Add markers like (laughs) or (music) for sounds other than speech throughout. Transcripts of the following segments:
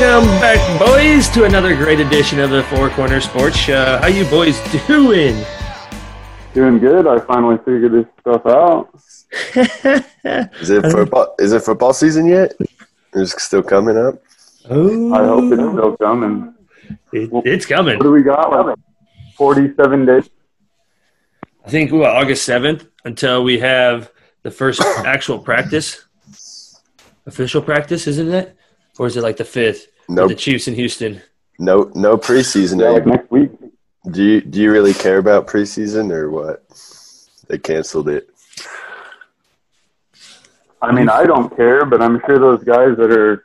Welcome back, boys, to another great edition of the Four Corner Sports Show. How you boys doing? Doing good. I finally figured this stuff out. (laughs) Is it football? Is it football season yet? It's still coming up? Oh, I hope it's still coming. it, it's coming. What do we got? Like 47 days. I think what, August seventh until we have the first (coughs) actual practice, official practice, isn't it? Or is it like the fifth? With Nope. The Chiefs in Houston. No, no preseason. Yeah, like next week. Do you do you really care about preseason or what? They canceled it. I mean, I don't care, but I'm sure those guys that are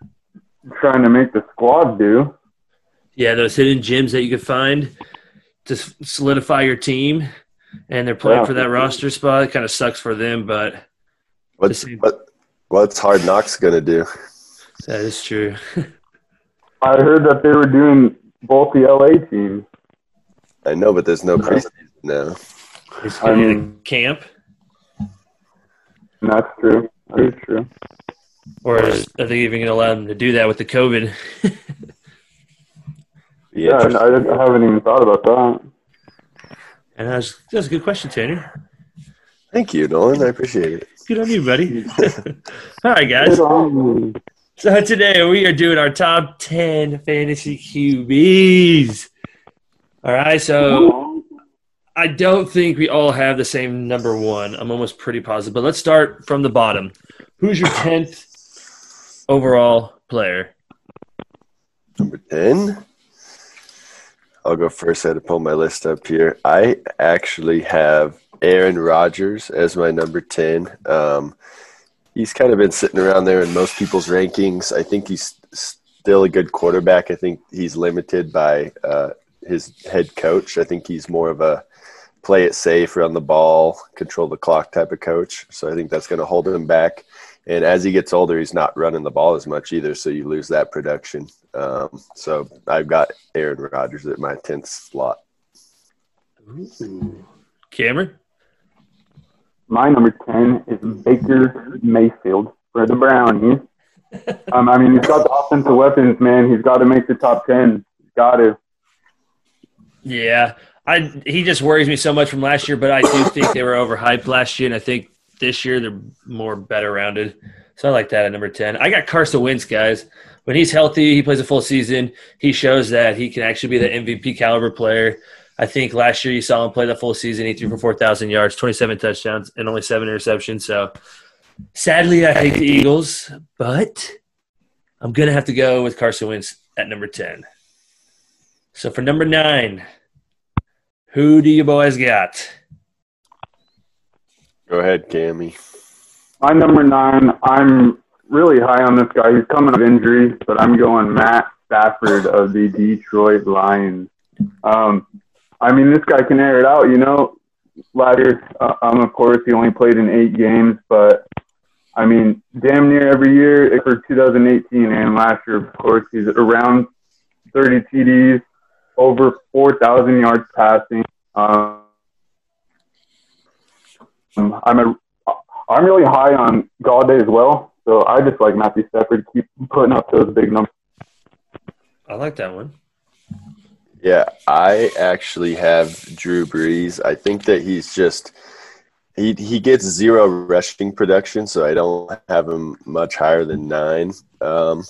trying to make the squad do. Yeah, those hidden gems that you could find to solidify your team, and they're playing Yeah. for that roster spot. It kind of sucks for them, but What's The same. what? What's Hard Knocks gonna do? that is true. (laughs) I heard that they were doing both the LA teams. I know, but there's no preseason now. It's I gonna mean- camp, that's true. That is true. or is, are they even going to allow them to do that with the COVID? (laughs) Yeah, I, I haven't even thought about that. And that's that's a good question, Tanner. Thank you, Nolan. I appreciate it. Good on you, buddy. (laughs) (laughs) All right, guys. So today we are doing our top ten fantasy QBs. All right, so I don't think we all have the same number one. I'm almost pretty positive, but let's start from the bottom. Who's your tenth overall player? Number ten. I'll go first. I had to pull my list up here. I actually have Aaron Rodgers as my number ten. Um, he's kind of been sitting around there in most people's rankings. I think he's still a good quarterback. I think he's limited by uh, his head coach. I think he's more of a play it safe, run the ball, control the clock type of coach. So I think that's going to hold him back. And as he gets older, he's not running the ball as much either. So you lose that production. Um, so I've got Aaron Rodgers at my 10th slot. Cameron? My number 10 is Baker Mayfield for the Brownies. Um, I mean, he's got the offensive weapons, man. He's got to make the top 10. He's got to. Yeah, I he just worries me so much from last year, but I do think they were overhyped last year, and I think this year they're more better rounded. So I like that at number ten. I got Carson Wentz, guys. When he's healthy, he plays a full season. He shows that he can actually be the MVP caliber player. I think last year you saw him play the full season. He threw for four thousand yards, twenty-seven touchdowns, and only seven interceptions. So sadly, I hate the Eagles, but I'm gonna have to go with Carson Wentz at number ten. So for number nine, who do you boys got? Go ahead, Cammy. My number nine, I'm really high on this guy. He's coming of injury, but I'm going Matt Stafford of the Detroit Lions. Um, I mean, this guy can air it out, you know. Last year, uh, um, of course, he only played in eight games, but I mean, damn near every year for 2018 and last year, of course, he's around 30 TDs, over 4,000 yards passing. Um, I'm a I'm really high on Golladay as well, so I just like Matthew Stafford to keep putting up those big numbers. I like that one. Yeah, I actually have Drew Brees. I think that he's just he he gets zero rushing production, so I don't have him much higher than nine um,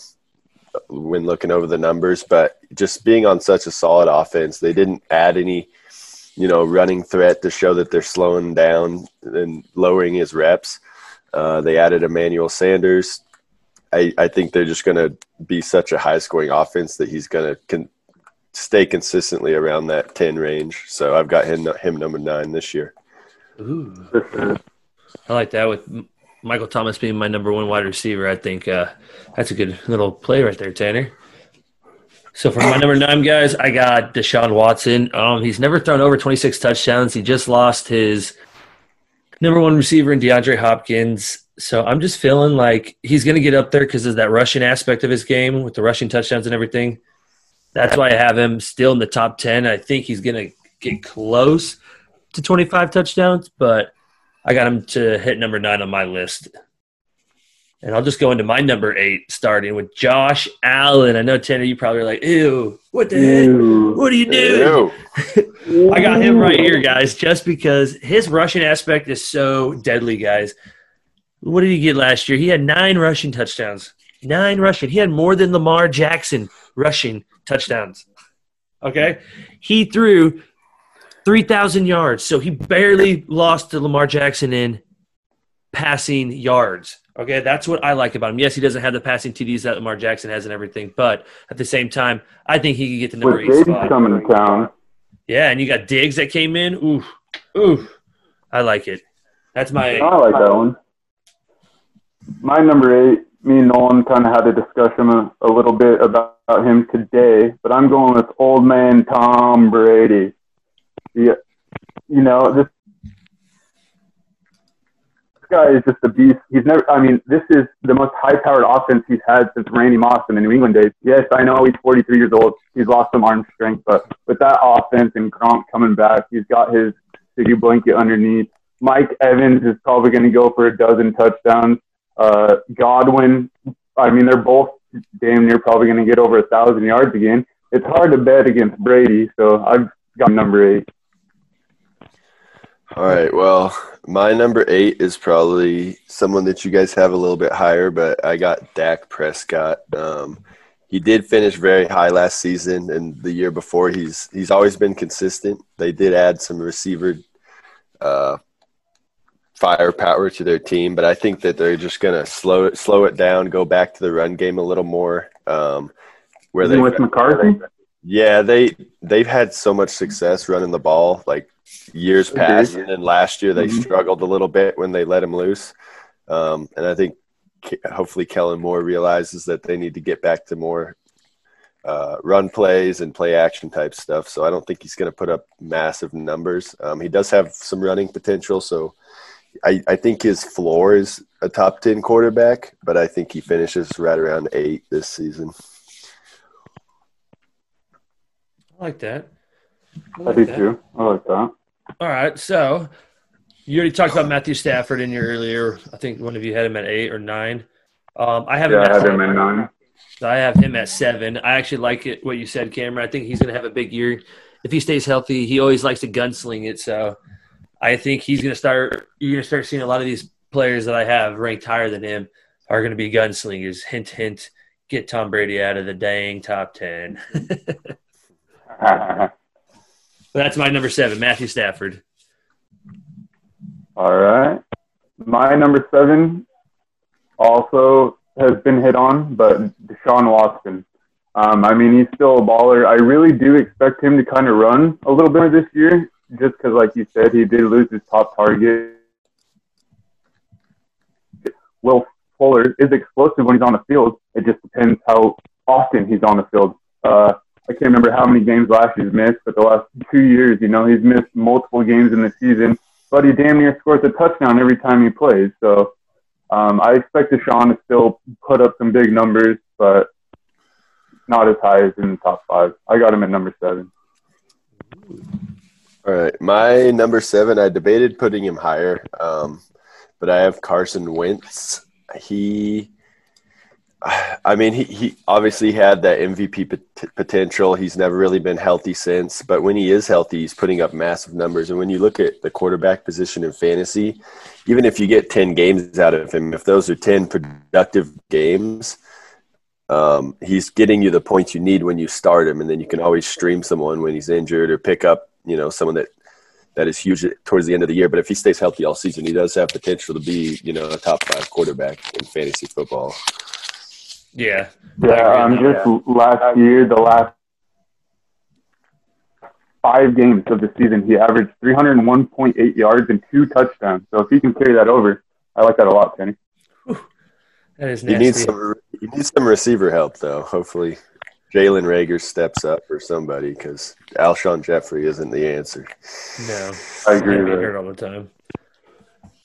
when looking over the numbers. But just being on such a solid offense, they didn't add any, you know, running threat to show that they're slowing down and lowering his reps. Uh, they added Emmanuel Sanders. I, I think they're just going to be such a high scoring offense that he's going to stay consistently around that 10 range. So I've got him, him number nine this year. Ooh, I like that with Michael Thomas being my number one wide receiver. I think uh, that's a good little play right there, Tanner. So for my number nine guys, I got Deshaun Watson. Um, he's never thrown over 26 touchdowns. He just lost his number one receiver in DeAndre Hopkins. So I'm just feeling like he's going to get up there because of that rushing aspect of his game with the rushing touchdowns and everything. That's why I have him still in the top 10. I think he's going to get close to 25 touchdowns, but I got him to hit number nine on my list. And I'll just go into my number eight, starting with Josh Allen. I know Tanner, you probably are like, "Ew, what the Ew. heck? What do you do?" (laughs) I got him right here, guys, just because his rushing aspect is so deadly, guys. What did he get last year? He had nine rushing touchdowns. Nine rushing. He had more than Lamar Jackson rushing touchdowns. Okay? He threw 3,000 yards, so he barely lost to Lamar Jackson in passing yards. Okay, that's what I like about him. Yes, he doesn't have the passing TDs that Lamar Jackson has and everything, but at the same time, I think he could get the number With eight spot. coming to town, Yeah, and you got Diggs that came in. Ooh, ooh, I like it. That's my. I like that one. My number eight, me and Nolan kind of had a discussion a, a little bit about him today, but I'm going with old man Tom Brady. Yeah, you know this this guy is just a beast. He's never. I mean, this is the most high-powered offense he's had since Randy Moss in the New England days. Yes, I know he's 43 years old. He's lost some arm strength, but with that offense and Gronk coming back, he's got his city blanket underneath. Mike Evans is probably going to go for a dozen touchdowns. Uh, Godwin, I mean, they're both damn near probably going to get over a thousand yards again. It's hard to bet against Brady, so I've got number eight. All right. Well, my number eight is probably someone that you guys have a little bit higher, but I got Dak Prescott. Um, he did finish very high last season, and the year before, he's he's always been consistent. They did add some receiver uh, firepower to their team, but I think that they're just gonna slow it slow it down, go back to the run game a little more. Um, where they with McCarthy, yeah, they they've had so much success running the ball like years past, and then last year they Mhm. struggled a little bit when they let him loose. Um, and I think hopefully Kellen Moore realizes that they need to get back to more uh, run plays and play action type stuff. So I don't think he's going to put up massive numbers. Um, he does have some running potential, so I, I think his floor is a top ten quarterback, but I think he finishes right around eight this season. I like that. I I like do that. too. I like that. All right, so you already talked about Matthew Stafford in your earlier. I think one of you had him at eight or nine. Um, I have him Yeah, at I have him seven. at nine. I have him at seven. I actually like it what you said, Cameron. I think he's going to have a big year if he stays healthy. He always likes to gunsling it, so I think he's going to start. You're going to start seeing a lot of these players that I have ranked higher than him are going to be gunslingers. Hint, hint. Get Tom Brady out of the dang top ten. (laughs) That's my number seven, Matthew Stafford. All right. My number seven also has been hit on, but Deshaun Watson. Um, I mean, he's still a baller. I really do expect him to kind of run a little bit this year, just because, like you said, he did lose his top target. Will Fuller is explosive when he's on the field. It just depends how often he's on the field. Uh, I can't remember how many games last year's missed, but the last two years, you know, he's missed multiple games in the season but he damn near scores a touchdown every time he plays. So um, I expect Deshaun to still put up some big numbers, but not as high as in the top five. I got him at number seven. All right, my number seven. I debated putting him higher, um, but I have Carson Wentz. He, I mean, he, he obviously had that MVP pot- potential. He's never really been healthy since, but when he is healthy, he's putting up massive numbers. And when you look at the quarterback position in fantasy, even if you get ten games out of him, if those are ten productive games, um, he's getting you the points you need when you start him, and then you can always stream someone when he's injured or pick up, you know, someone that that is huge towards the end of the year. But if he stays healthy all season, he does have potential to be, you know, a top five quarterback in fantasy football. Yeah. Yeah, um, just last year, the last five games of the season, he averaged 301.8 yards and two touchdowns. So if he can carry that over, I like that a lot, Kenny. That is He nasty. needs some. He needs some receiver help though. Hopefully, Jalen Reagor steps up for somebody because Alshon Jeffery isn't the answer. no. I agree get all the time.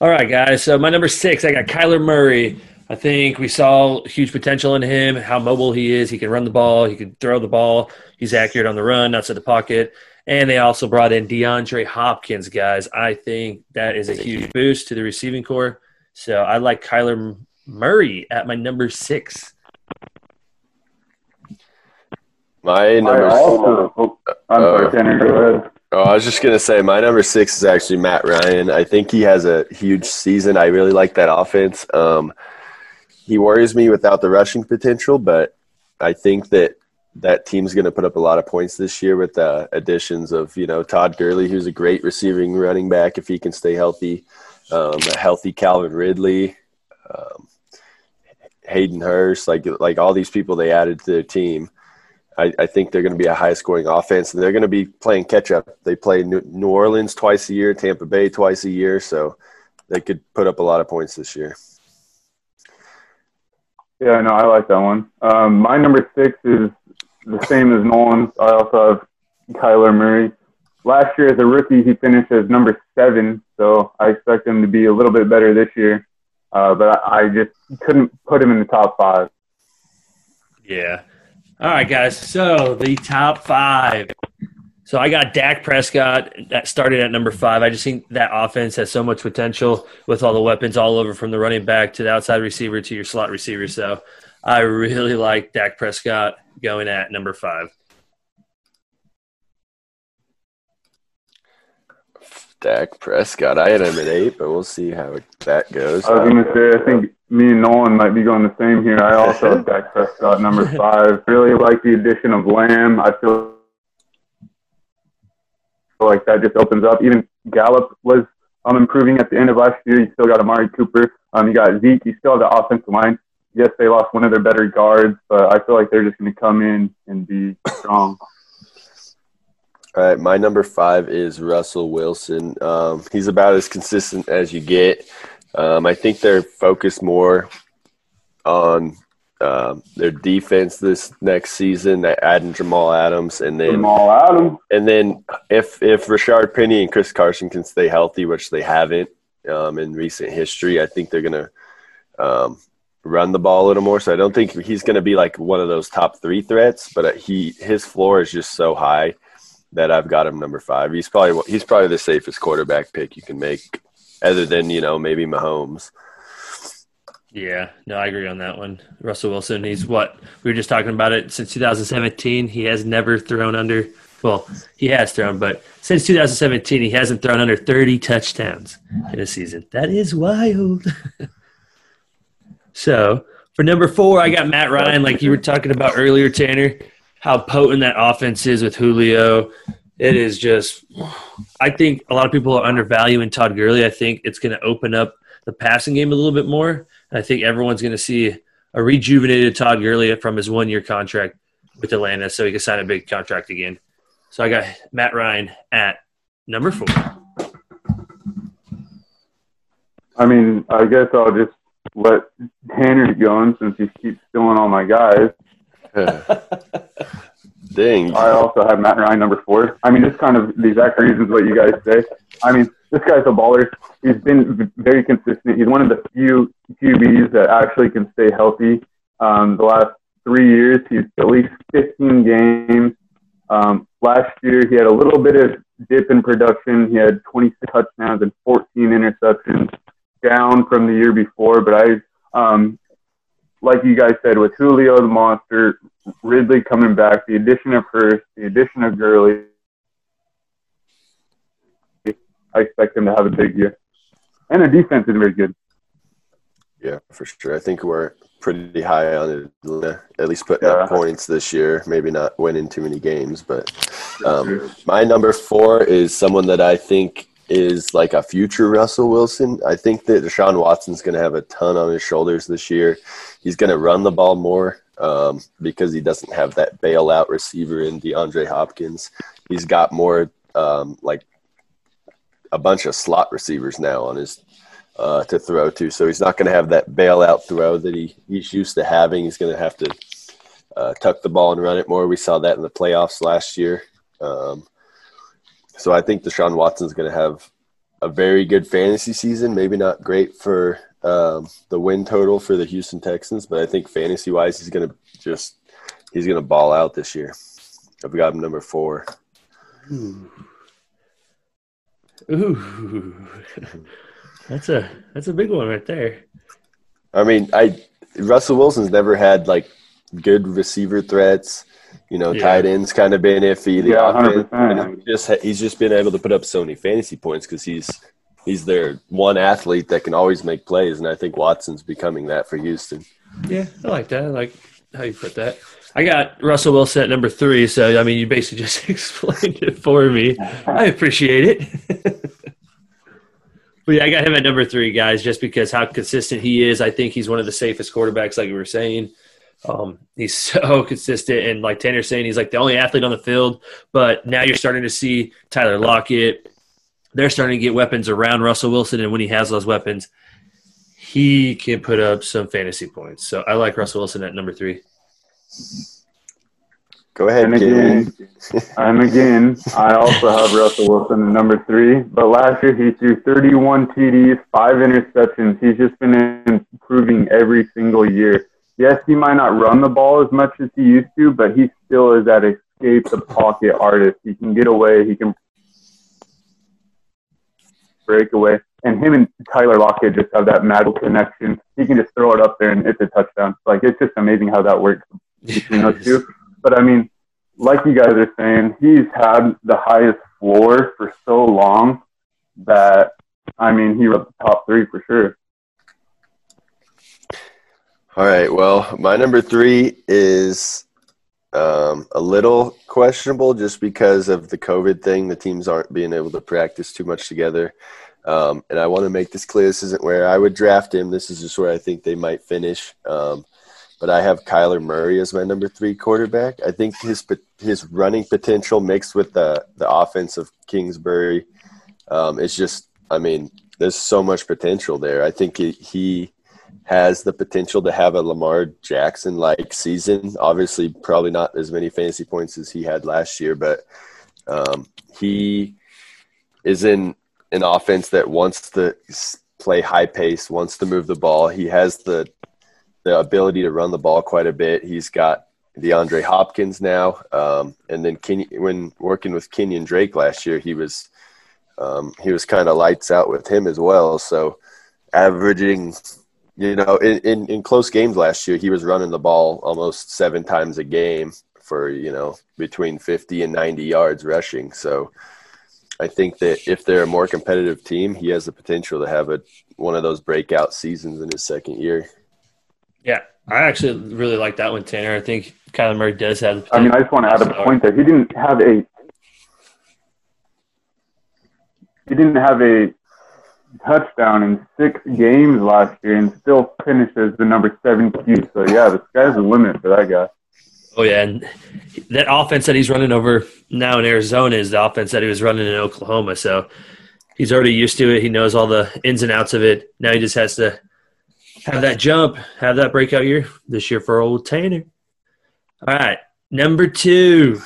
All right, guys. So my number six, I got Kyler Murray. I think we saw huge potential in him, how mobile he is. He can run the ball, he can throw the ball. He's accurate on the run, outside the pocket. And they also brought in DeAndre Hopkins, guys. I think that is a huge boost to the receiving core. So I like Kyler Murray at my number six. My I number. also, oh, I'm Uh, sorry, Tanner, go ahead. Oh, I was just gonna say my number six is actually Matt Ryan. I think he has a huge season. I really like that offense. Um, he worries me without the rushing potential, but I think that that team's going to put up a lot of points this year with the additions of you know Todd Gurley, who's a great receiving running back if he can stay healthy. Um, a healthy Calvin Ridley, um, Hayden Hurst, like like all these people they added to their team. I, I think they're going to be a high scoring offense, and they're going to be playing catch up. They play New New Orleans twice a year, Tampa Bay twice a year, so they could put up a lot of points this year. Yeah, no, I like that one. Um, my number six is the same as Nolan's. I also have Kyler Murray. Last year as a rookie, he finished as number seven, so I expect him to be a little bit better this year. Uh, but I, I just couldn't put him in the top five. Yeah. All right, guys. So the top five. So I got Dak Prescott that started at number five. I just think that offense has so much potential with all the weapons all over from the running back to the outside receiver to your slot receiver. So I really like Dak Prescott going at number five. Dak Prescott. I had him at eight, but we'll see how that goes. I was going to say, I think me and Nolan might be going the same here. I also have Dak (laughs) Prescott number five. Really like the addition of Lamb. I feel like that just opens up. Even Gallup was um, improving at the end of last year. You still got Amari Cooper. Um, you got Zeke. You still have the offensive line. Yes, they lost one of their better guards, but I feel like they're just going to come in and be strong. All right, my number five is Russell Wilson. Um, he's about as consistent as you get. Um, I think they're focused more on um, their defense this next season, they adding Jamal Adams, and then Jamal Adams. and then if if Rashaad Penny and Chris Carson can stay healthy, which they haven't um, in recent history, I think they're gonna um, run the ball a little more. So I don't think he's gonna be like one of those top three threats, but he his floor is just so high that I've got him number five. He's probably he's probably the safest quarterback pick you can make, other than you know maybe Mahomes. Yeah, no, I agree on that one. Russell Wilson, he's what we were just talking about it since 2017. He has never thrown under. Well, he has thrown, but since 2017, he hasn't thrown under 30 touchdowns in a season. That is wild. (laughs) so for number four, I got Matt Ryan, like you were talking about earlier, Tanner. How potent that offense is with Julio. It is just. I think a lot of people are undervaluing Todd Gurley. I think it's going to open up the passing game a little bit more. I think everyone's going to see a rejuvenated Todd Gurley from his one year contract with Atlanta so he can sign a big contract again. So I got Matt Ryan at number four. I mean, I guess I'll just let Tanner going since he keeps stealing all my guys. (laughs) (laughs) Dang. I also have Matt Ryan number four. I mean, it's kind of the exact reasons what you guys say. I mean, this guy's a baller. He's been very consistent. He's one of the few QBs that actually can stay healthy. Um, the last three years, he's at least 15 games. Um, last year, he had a little bit of dip in production. He had 26 touchdowns and 14 interceptions, down from the year before. But I, um, like you guys said, with Julio the monster, Ridley coming back, the addition of Hurst, the addition of Gurley, I expect him to have a big year. And the defense is very good. Yeah, for sure. I think we're pretty high on it, at least putting Yeah. up points this year. Maybe not winning too many games, but um, my number four is someone that I think is like a future Russell Wilson. I think that Deshaun Watson's going to have a ton on his shoulders this year. He's going to run the ball more um, because he doesn't have that bailout receiver in DeAndre Hopkins. He's got more um, like a bunch of slot receivers now on his uh, to throw to. So he's not going to have that bailout throw that he, he's used to having. He's going to have to uh, tuck the ball and run it more. We saw that in the playoffs last year. Um, so I think Deshaun Watson's going to have a very good fantasy season. Maybe not great for um, the win total for the Houston Texans, but I think fantasy wise, he's going to just he's going to ball out this year. I've got him number four. Ooh. Ooh. (laughs) That's a that's a big one right there. I mean, I Russell Wilson's never had like good receiver threats. You know, Yeah. tight ends kind of been iffy. The Yeah, offense, 100%. just he's just been able to put up so many fantasy points because he's he's their one athlete that can always make plays, and I think Watson's becoming that for Houston. Yeah, I like that. I like how you put that. I got Russell Wilson at number three, so I mean, you basically (laughs) just explained it for me. I appreciate it. (laughs) but yeah, I got him at number three, guys, just because how consistent he is. I think he's one of the safest quarterbacks, like we were saying. Um, he's (laughs) so consistent, and like Tanner's saying, he's like the only athlete on the field. But now you're starting to see Tyler Lockett. They're starting to get weapons around Russell Wilson, and when he has those weapons, he can put up some fantasy points. So I like Russell Wilson at number three. Go ahead, And Kenny. again, (laughs) and again, I also have Russell Wilson at number three. But last year he threw 31 TDs, five interceptions. He's just been improving every single year. Yes, he might not run the ball as much as he used to, but he still is that escape the pocket artist. He can get away. He can break away. And him and Tyler Lockett just have that magical connection. He can just throw it up there and it's a touchdown. Like it's just amazing how that works between those two. (laughs) But I mean, like you guys are saying, he's had the highest floor for so long that I mean, he was the top three for sure. All right. Well, my number three is um, a little questionable just because of the COVID thing. The teams aren't being able to practice too much together. Um, and I want to make this clear this isn't where I would draft him. This is just where I think they might finish. Um, but I have Kyler Murray as my number three quarterback. I think his his running potential mixed with the, the offense of Kingsbury um, is just, I mean, there's so much potential there. I think he, he has the potential to have a Lamar Jackson like season. Obviously, probably not as many fantasy points as he had last year, but um, he is in an offense that wants to play high pace, wants to move the ball. He has the the ability to run the ball quite a bit. He's got DeAndre Hopkins now, um, and then Kenny, when working with Kenyon Drake last year, he was um, he was kind of lights out with him as well. So averaging you know, in, in, in close games last year, he was running the ball almost seven times a game for, you know, between 50 and 90 yards rushing. So I think that if they're a more competitive team, he has the potential to have a one of those breakout seasons in his second year. Yeah, I actually really like that one, Tanner. I think Kyler Murray does have. The I mean, I just want to add a point there. He didn't have a he didn't have a touchdown in six games last year and still finishes the number seven Q. So yeah, the sky's the limit for that guy. Oh yeah, and that offense that he's running over now in Arizona is the offense that he was running in Oklahoma. So he's already used to it. He knows all the ins and outs of it. Now he just has to have that jump, have that breakout year this year for old Tanner. All right, number two.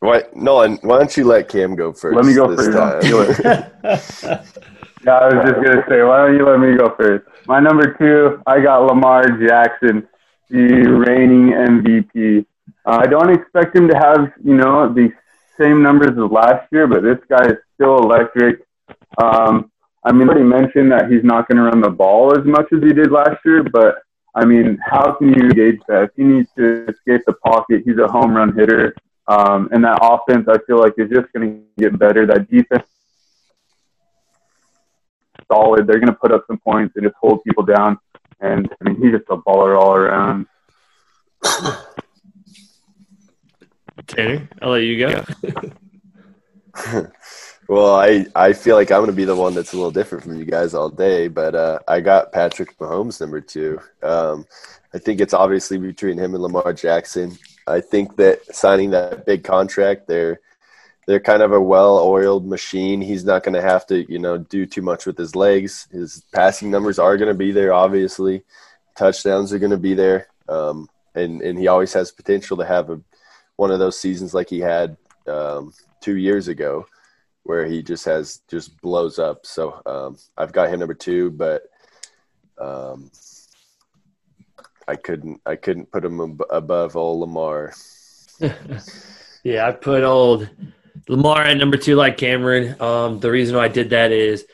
Why, Nolan, why don't you let Cam go first? Let me go this first. (laughs) (laughs) (laughs) Yeah, I was just gonna say, why don't you let me go first? My number two, I got Lamar Jackson, the reigning MVP. Uh, I don't expect him to have, you know, the same numbers as last year, but this guy is still electric. Um, I mean, already mentioned that he's not going to run the ball as much as he did last year, but I mean, how can you gauge that? He needs to escape the pocket, he's a home run hitter. Um, and that offense, I feel like, is just going to get better. That defense solid. They're going to put up some points and just hold people down. And I mean, he's just a baller all around. Tanner, I'll let you go. (laughs) Well, I, I feel like I'm going to be the one that's a little different from you guys all day, but uh, I got Patrick Mahomes number two. Um, I think it's obviously between him and Lamar Jackson. I think that signing that big contract, they're they're kind of a well-oiled machine. He's not going to have to, you know, do too much with his legs. His passing numbers are going to be there, obviously. Touchdowns are going to be there, um, and and he always has potential to have a one of those seasons like he had um, two years ago where he just has just blows up. So um, I've got him number two, but um, I couldn't I couldn't put him ab- above old Lamar. (laughs) yeah, I put old Lamar at number two, like Cameron. Um, the reason why I did that is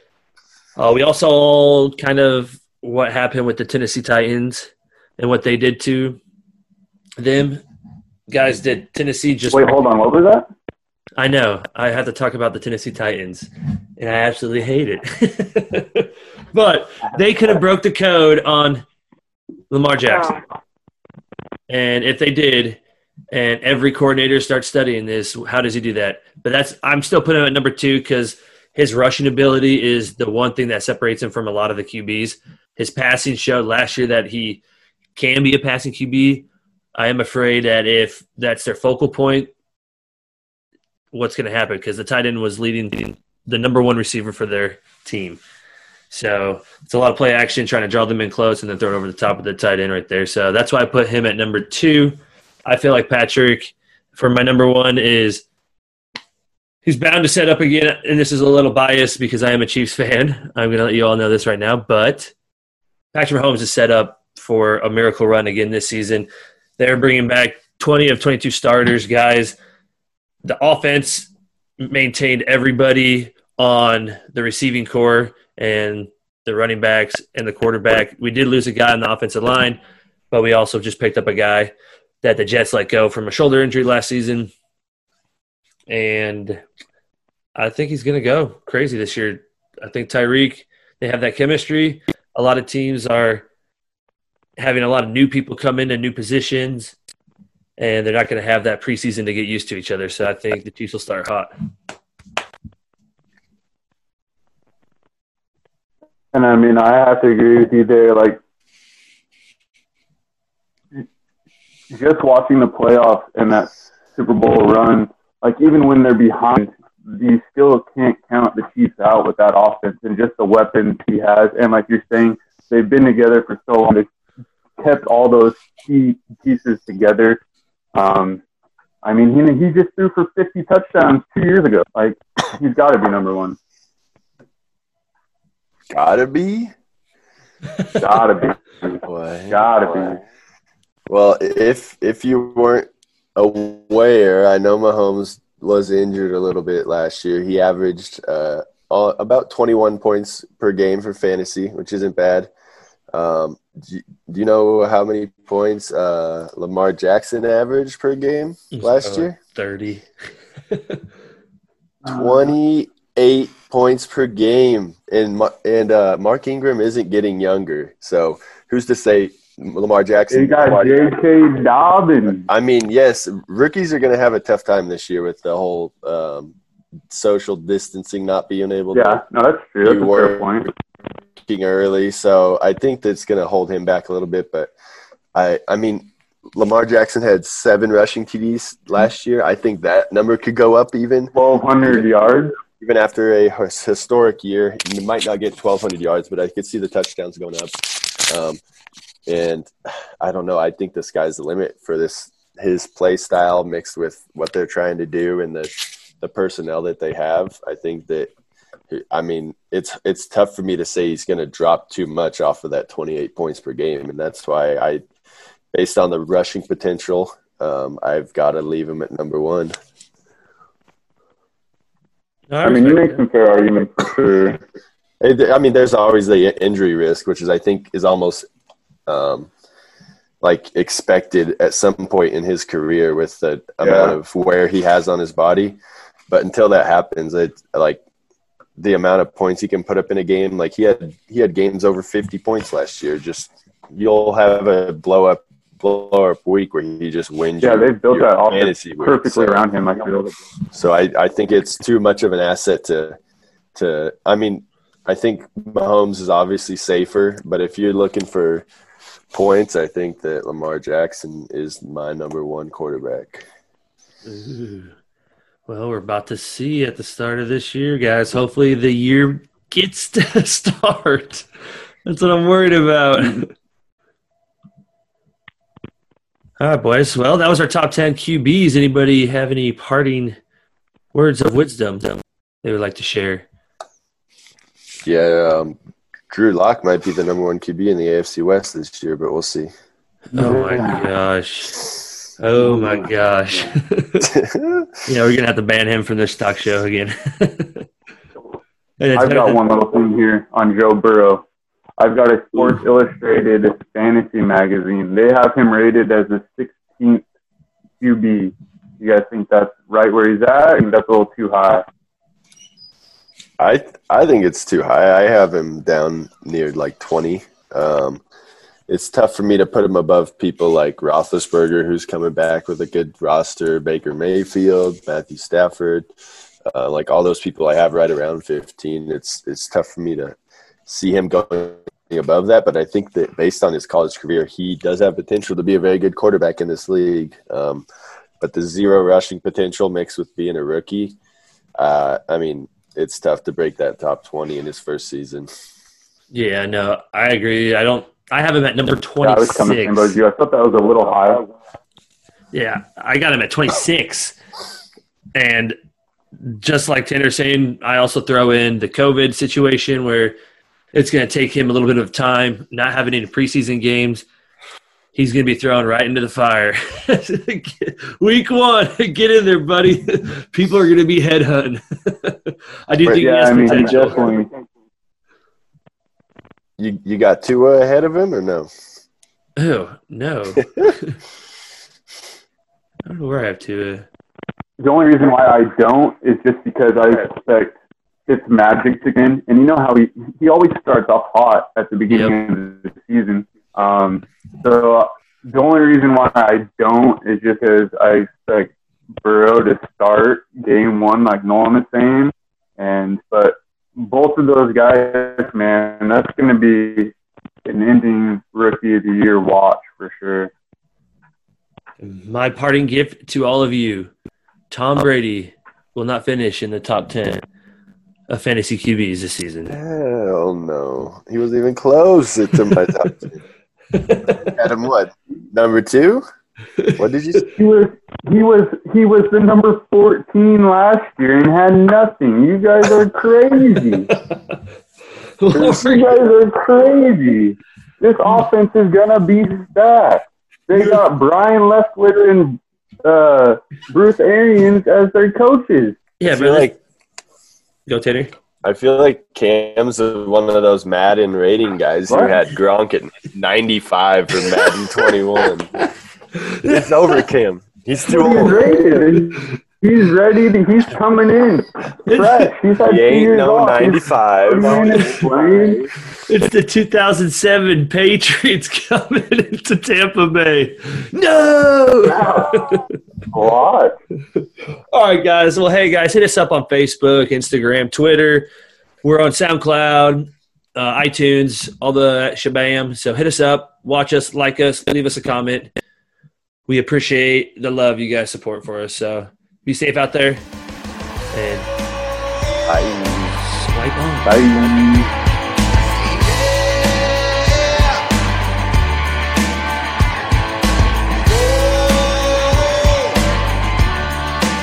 uh, we also kind of what happened with the Tennessee Titans and what they did to them. Guys, did Tennessee just Wait, hold on. What was that? I know. I had to talk about the Tennessee Titans, and I absolutely hate it. (laughs) but they could have broke the code on Lamar Jackson. And if they did, and every coordinator starts studying this, how does he do that? But that's I'm still putting him at number two because his rushing ability is the one thing that separates him from a lot of the QBs. His passing showed last year that he can be a passing QB. I am afraid that if that's their focal point, what's going to happen because the tight end was leading the number one receiver for their team. So it's a lot of play action, trying to draw them in close and then throw it over the top of the tight end right there. So that's why I put him at number two. I feel like Patrick for my number one is he's bound to set up again. And this is a little biased because I am a Chiefs fan. I'm going to let you all know this right now. But Patrick Mahomes is set up for a miracle run again this season. They're bringing back 20 of 22 starters, guys the offense maintained everybody on the receiving core and the running backs and the quarterback. We did lose a guy on the offensive line, but we also just picked up a guy that the Jets let go from a shoulder injury last season. And I think he's going to go crazy this year. I think Tyreek, they have that chemistry. A lot of teams are having a lot of new people come into new positions and they're not going to have that preseason to get used to each other. So I think the Chiefs will start hot. And I mean, I have to agree with you there. Like, just watching the playoffs and that Super Bowl run, like even when they're behind, you still can't count the Chiefs out with that offense and just the weapons he has. And like you're saying, they've been together for so long. They've kept all those key pieces together um, I mean, he he just threw for 50 touchdowns two years ago. Like, he's got to be number one. Gotta be. Gotta be. Boy, Gotta boy. be. Well, if if you weren't aware, I know Mahomes was injured a little bit last year. He averaged uh, all, about 21 points per game for fantasy, which isn't bad. Um, do, do, you know how many points uh, Lamar Jackson averaged per game last (laughs) uh, year? 30. 28 points per game. And, and uh, Mark Ingram isn't getting younger. So who's to say Lamar Jackson? You got J.K. Dobbins. I mean, yes, rookies are going to have a tough time this year with the whole um, social distancing not being able yeah, to. Yeah, no, that's true. That's a fair point early, so I think that's going to hold him back a little bit. But I, I mean, Lamar Jackson had seven rushing TDs last year. I think that number could go up even. Twelve hundred yards. Even after a historic year, you might not get twelve hundred yards, but I could see the touchdowns going up. Um, and (sighs) I don't know. I think the sky's the limit for this his play style mixed with what they're trying to do and the the personnel that they have. I think that I mean, it's it's tough for me to say he's going to drop too much off of that 28 points per game, and that's why I, based on the rushing potential, um, I've got to leave him at number one. I mean, you make some fair arguments for sure. (laughs) I mean, there's always the injury risk, which is I think is almost um, like expected at some point in his career with the yeah. amount of wear he has on his body. But until that happens, it like the amount of points he can put up in a game. Like he had he had games over 50 points last year. Just you'll have a blow up blow up week where he just wins. Yeah, they've built that offense perfectly so, around him. I feel. So I, I think it's too much of an asset to to. I mean, I think Mahomes is obviously safer, but if you're looking for points, I think that Lamar Jackson is my number one quarterback. Ooh. Well, we're about to see at the start of this year, guys. Hopefully, the year gets to (laughs) start. That's what I'm worried about. All right, boys. Well, that was our top 10 QBs. Anybody have any parting words of wisdom they would like to share? Yeah, um, Drew Lock might be the number one QB in the AFC West this year, but we'll see. Oh, my gosh. Oh my gosh. (laughs) yeah, we're gonna have to ban him from this stock show again. (laughs) I've got one little thing here on Joe Burrow. I've got a Sports Illustrated fantasy magazine. They have him rated as the 16th QB. You guys think that's right where he's at? I think that's a little too high. I I think it's too high. I have him down near like twenty. Um, it's tough for me to put him above people like Roethlisberger, who's coming back with a good roster, Baker Mayfield, Matthew Stafford, uh, like all those people I have right around fifteen. It's it's tough for me to see him going above that, but I think that based on his college career, he does have potential to be a very good quarterback in this league. Um, but the zero rushing potential mixed with being a rookie, uh, I mean, it's tough to break that top 20 in his first season. Yeah, no, I agree. I don't. I have him at number twenty Yeah, I was coming six. same you. I thought that was a little high. Yeah, I got him at 26. And just like Tanner saying, I also throw in the COVID situation where it's going to take him a little bit of time, not having any preseason games. He's going to be thrown right into the fire. (laughs) Week one, (laughs) get in there, buddy. (laughs) People are going to be headhunting. I do think he Yeah, has I mean, potential. definitely. You you got Tua ahead of him or no? Oh, no. I don't know where I have to. The only reason why I don't is just because I expect Fitzmagic to win. And you know how he, he always starts off hot at the beginning of the season. Um, so uh, the only reason why I don't is just because I expect Burrow to start game one, like Nolan is saying. And, but both of those guys, man, that's going to be an ending rookie of the year watch for sure. My parting gift to all of you Tom Brady will not finish in the top 10 of fantasy QBs this season. Hell no. He wasn't even close to my top (laughs) 10. Had him what? Number two? What did you say? He was he was he was the number fourteen last year and had nothing. You guys are crazy. (laughs) you guys are crazy. This offense is gonna be stacked. They got Byron Leftwich and uh, Bruce Arians as their coaches. yeah, I but like go Tanner. I feel like Cam's one of those Madden rating guys who had Gronk at 95 for Madden (laughs) 21. It's over, Cam. He's too He's old. rated. He's ready. To, he's coming in fresh. He's had He ain't years no off. 95. coming in and. It's the 2007 Patriots (laughs) coming into Tampa Bay. No! What? (laughs) All right, guys. Well, hey, guys, hit us up on Facebook, Instagram, Twitter. We're on SoundCloud, uh, iTunes, all the shabam. So hit us up, watch us, like us, leave us a comment. We appreciate the love you guys support for us. So be safe out there and Bye. swipe on. Bye.